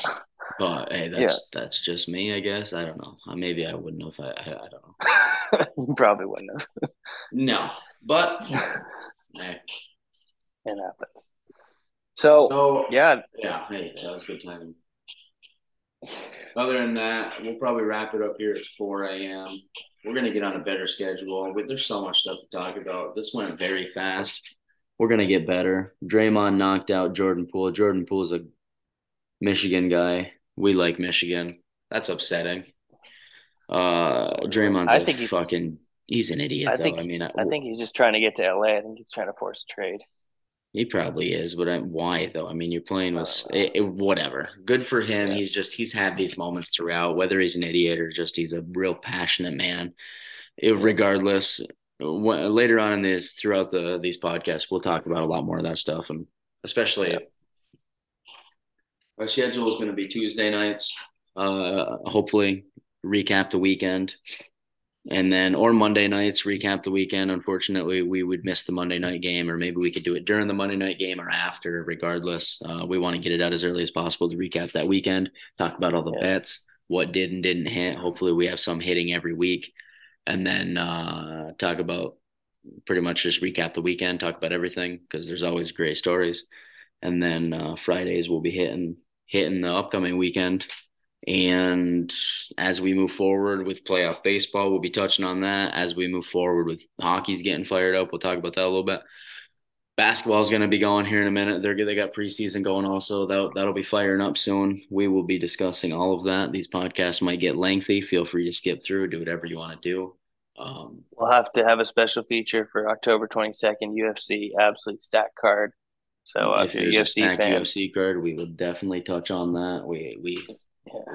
But hey, that's yeah. that's just me, I guess. I don't know. Uh, maybe I wouldn't have. I, I, I don't know. you probably wouldn't have. no, but hey. it happens. So, so yeah, yeah. Hey, that was good timing. Other than that, we'll probably wrap it up here. It's 4 a.m. We're going to get on a better schedule. There's so much stuff to talk about. This went very fast. We're going to get better. Draymond knocked out Jordan Poole. Jordan Poole is a Michigan guy. We like Michigan. That's upsetting. Uh, Draymond's I think he's fucking. He's an idiot. I think. I mean, I, I think he's just trying to get to LA. I think he's trying to force a trade. He probably is, but I, why though? I mean, you're playing with it, it, eh, eh, whatever. Good for him. Yeah. He's just he's had these moments throughout, whether he's an idiot or just he's a real passionate man. Eh, it, regardless, when, later on in this throughout the these podcasts, we'll talk about a lot more of that stuff, and especially yeah. our schedule is going to be Tuesday nights. Uh, hopefully, recap the weekend and then or Monday nights recap the weekend. Unfortunately, we would miss the Monday night game, or maybe we could do it during the Monday night game or after. Regardless, uh, we want to get it out as early as possible to recap that weekend, talk about all the yeah. bets, what did and didn't hit. Hopefully, we have some hitting every week. and then uh, talk about pretty much just recap the weekend, talk about everything because there's always great stories. And then uh, Fridays we'll be hitting hitting the upcoming weekend. And as we move forward with playoff baseball, we'll be touching on that. As we move forward with hockey's getting fired up, we'll talk about that a little bit. Basketball is going to be going here in a minute. They're they got preseason going also. That that'll be firing up soon. We will be discussing all of that. These podcasts might get lengthy. Feel free to skip through. Do whatever you want to do. Um, we'll have to have a special feature for October 22nd UFC absolute stack card. So uh, if, if you're a UFC fan, UFC card, we will definitely touch on that. We we.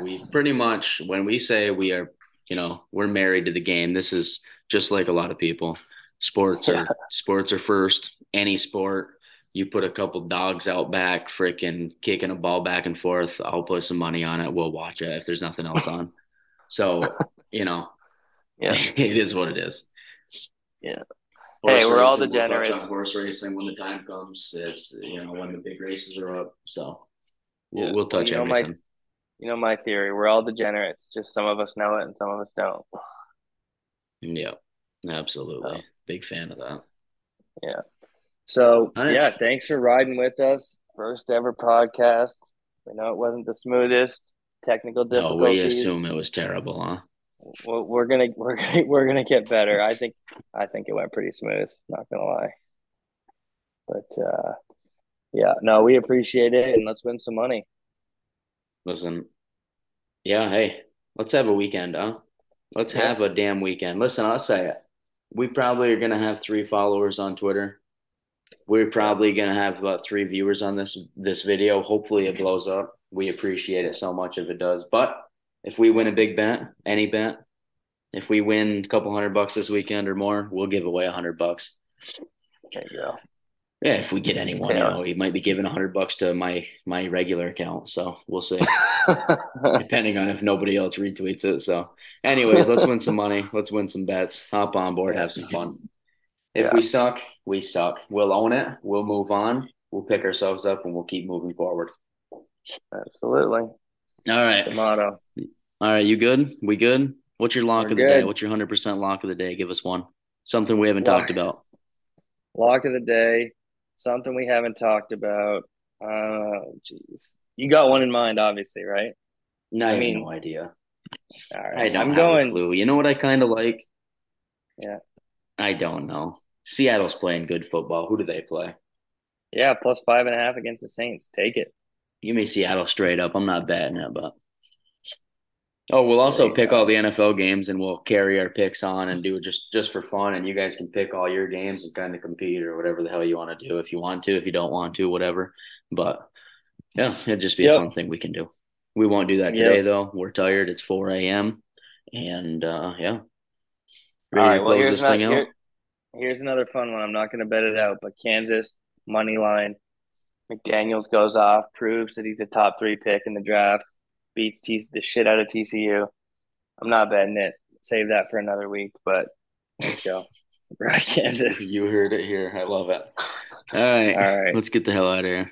We pretty much when we say we are, you know, we're married to the game. This is just like a lot of people. Sports are sports are first. Any sport, you put a couple dogs out back, freaking kicking a ball back and forth. I'll put some money on it. We'll watch it if there's nothing else on. So you know, yeah, it is what it is. Yeah. Horse hey, we're all degenerates. We'll horse racing when the time comes. It's you know when the big races are up. So we'll, yeah. we'll touch you know everything. My, you know my theory. We're all degenerates. Just some of us know it and some of us don't. Yeah, absolutely. So, big fan of that. Yeah. So right. yeah, thanks for riding with us. First ever podcast. We know it wasn't the smoothest. Technical difficulties. No, we assume it was terrible, huh? well, we're gonna we're gonna we're gonna get better. I think I think it went pretty smooth. Not gonna lie, but uh, yeah, no, we appreciate it, and let's win some money. Listen, yeah, hey, let's have a weekend, huh? Let's yeah. have a damn weekend. Listen, I'll say it. We probably are gonna have three followers on Twitter. We're probably gonna have about three viewers on this this video. Hopefully, it blows up. We appreciate it so much if it does, but if we win a big bet, any bet, if we win a couple hundred bucks this weekend or more, we'll give away a hundred bucks. There you go. Yeah, if we get anyone, you know, he might be giving a hundred bucks to my my regular account. So we'll see. Depending on if nobody else retweets it. So, anyways, let's win some money. Let's win some bets. Hop on board, have some fun. If yeah. we suck, we suck. We'll own it. We'll move on. We'll pick ourselves up and we'll keep moving forward. Absolutely. All right. Motto. All right, you good? We good? What's your lock We're of the good. day? What's your hundred percent lock of the day? Give us one. Something we haven't lock. talked about. Lock of the day. Something we haven't talked about. Uh, jeez, you got one in mind, obviously, right? No, I, I mean, no idea. All right, I don't I'm going. clue. You know what I kind of like? Yeah. I don't know. Seattle's playing good football. Who do they play? Yeah, plus five and a half against the Saints. Take it. Give me Seattle straight up. I'm not betting it, but Oh, we'll also pick all the NFL games and we'll carry our picks on and do it just just for fun. And you guys can pick all your games and kind of compete or whatever the hell you want to do. If you want to, if you don't want to, whatever. But yeah, it'd just be yep. a fun thing we can do. We won't do that today yep. though. We're tired. It's four a.m. and uh, yeah, ready right, to close well, this thing out. Here, here's another fun one. I'm not going to bet it out, but Kansas money line. McDaniel's goes off, proves that he's a top three pick in the draft beats T- the shit out of TCU. I'm not betting it. Save that for another week, but let's go. Kansas. You heard it here. I love it. All right. All right. Let's get the hell out of here.